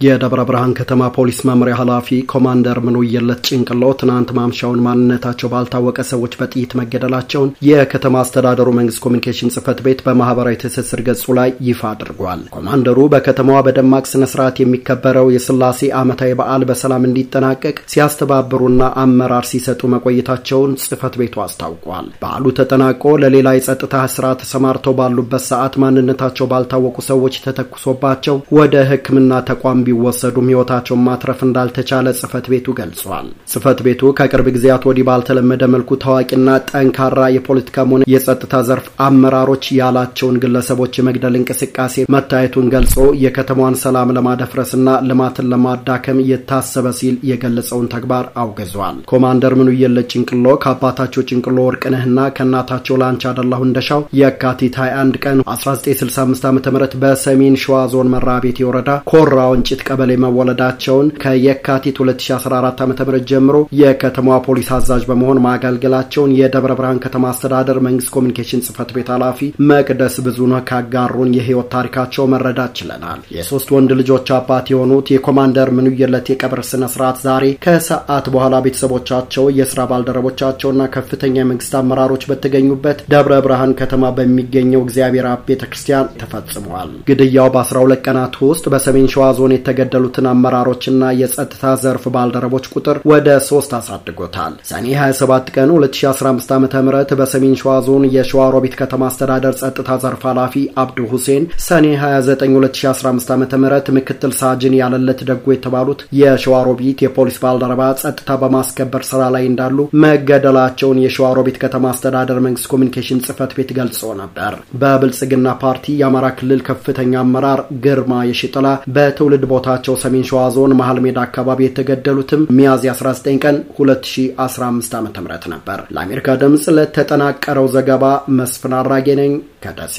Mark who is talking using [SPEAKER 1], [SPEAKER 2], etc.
[SPEAKER 1] የደብረ ብርሃን ከተማ ፖሊስ መምሪያ ኃላፊ ኮማንደር ምንውየለት ጭንቅሎ ትናንት ማምሻውን ማንነታቸው ባልታወቀ ሰዎች በጥይት መገደላቸውን የከተማ አስተዳደሩ መንግስት ኮሚኒኬሽን ጽህፈት ቤት በማህበራዊ ትስስር ገጹ ላይ ይፋ አድርጓል። ኮማንደሩ በከተማዋ በደማቅ ስነ ስርዓት የሚከበረው የስላሴ ዓመታዊ በዓል በሰላም እንዲጠናቀቅ ሲያስተባብሩና አመራር ሲሰጡ መቆየታቸውን ጽህፈት ቤቱ አስታውቋል። በዓሉ ተጠናቆ ለሌላ የጸጥታ ስራ ተሰማርተው ባሉበት ሰዓት ማንነታቸው ባልታወቁ ሰዎች ተተኩሶባቸው ወደ ሕክምና ተቋም ቢወሰዱም ህይወታቸውን ማትረፍ እንዳልተቻለ ጽህፈት ቤቱ ገልጿል። ጽህፈት ቤቱ ከቅርብ ጊዜያት ወዲህ ባልተለመደ መልኩ ታዋቂና ጠንካራ የፖለቲካም ሆነ የጸጥታ ዘርፍ አመራሮች ያላቸውን ግለሰቦች የመግደል እንቅስቃሴ መታየቱን ገልጾ የከተማዋን ሰላም ለማደፍረስና ልማትን ለማዳከም የታሰበ ሲል የገለጸውን ተግባር አውግዟል። ኮማንደር ምንውየለት ጭንቅሎ ከአባታቸው ጭንቅሎ ወርቅነህና ከእናታቸው ላንቻ አደላሁ እንደሻው የካቲት 21 ቀን 1965 ዓ ም በሰሜን ሸዋ ዞን መራቤቴ ወረዳ ኮራ ወንጭት ቀበሌ መወለዳቸውን ከየካቲት 2014 ዓ ም ጀምሮ የከተማዋ ፖሊስ አዛዥ በመሆን ማገልገላቸውን የደብረ ብርሃን ከተማ አስተዳደር መንግስት ኮሚኒኬሽን ጽህፈት ቤት ኃላፊ መቅደስ ብዙነህ ካጋሩን የህይወት ታሪካቸው መረዳት ችለናል። የሶስት ወንድ ልጆች አባት የሆኑት የኮማንደር ምንውየለት የቀብር ስነ ስርዓት ዛሬ ከሰዓት በኋላ ቤተሰቦቻቸው፣ የስራ ባልደረቦቻቸውና ከፍተኛ የመንግስት አመራሮች በተገኙበት ደብረ ብርሃን ከተማ በሚገኘው እግዚአብሔር አብ ቤተ ክርስቲያን ተፈጽሟል። ግድያው በ12 ቀናት ውስጥ በሰሜን ሸዋ ዞን የተገደሉትን አመራሮችና የጸጥታ ዘርፍ ባልደረቦች ቁጥር ወደ ሶስት አሳድጎታል። ሰኔ 27 ቀን 2015 ዓ ም በሰሜን ሸዋ ዞን የሸዋ ሮቢት ከተማ አስተዳደር ጸጥታ ዘርፍ ኃላፊ አብዱ ሁሴን፣ ሰኔ 29 2015 ዓ ም ምክትል ሳጅን ያለለት ደጎ የተባሉት የሸዋ ሮቢት የፖሊስ ባልደረባ ጸጥታ በማስከበር ስራ ላይ እንዳሉ መገደላቸውን የሸዋ ሮቢት ከተማ አስተዳደር መንግስት ኮሚኒኬሽን ጽህፈት ቤት ገልጾ ነበር። በብልጽግና ፓርቲ የአማራ ክልል ከፍተኛ አመራር ግርማ የሽጥላ በትውልድ ቦታቸው ሰሜን ሸዋ ዞን መሀል ሜዳ አካባቢ የተገደሉትም ሚያዝያ 19 ቀን 2015 ዓ ም ነበር። ለአሜሪካ ድምፅ ለተጠናቀረው ዘገባ መስፍን አራጌ ነኝ ከደሴ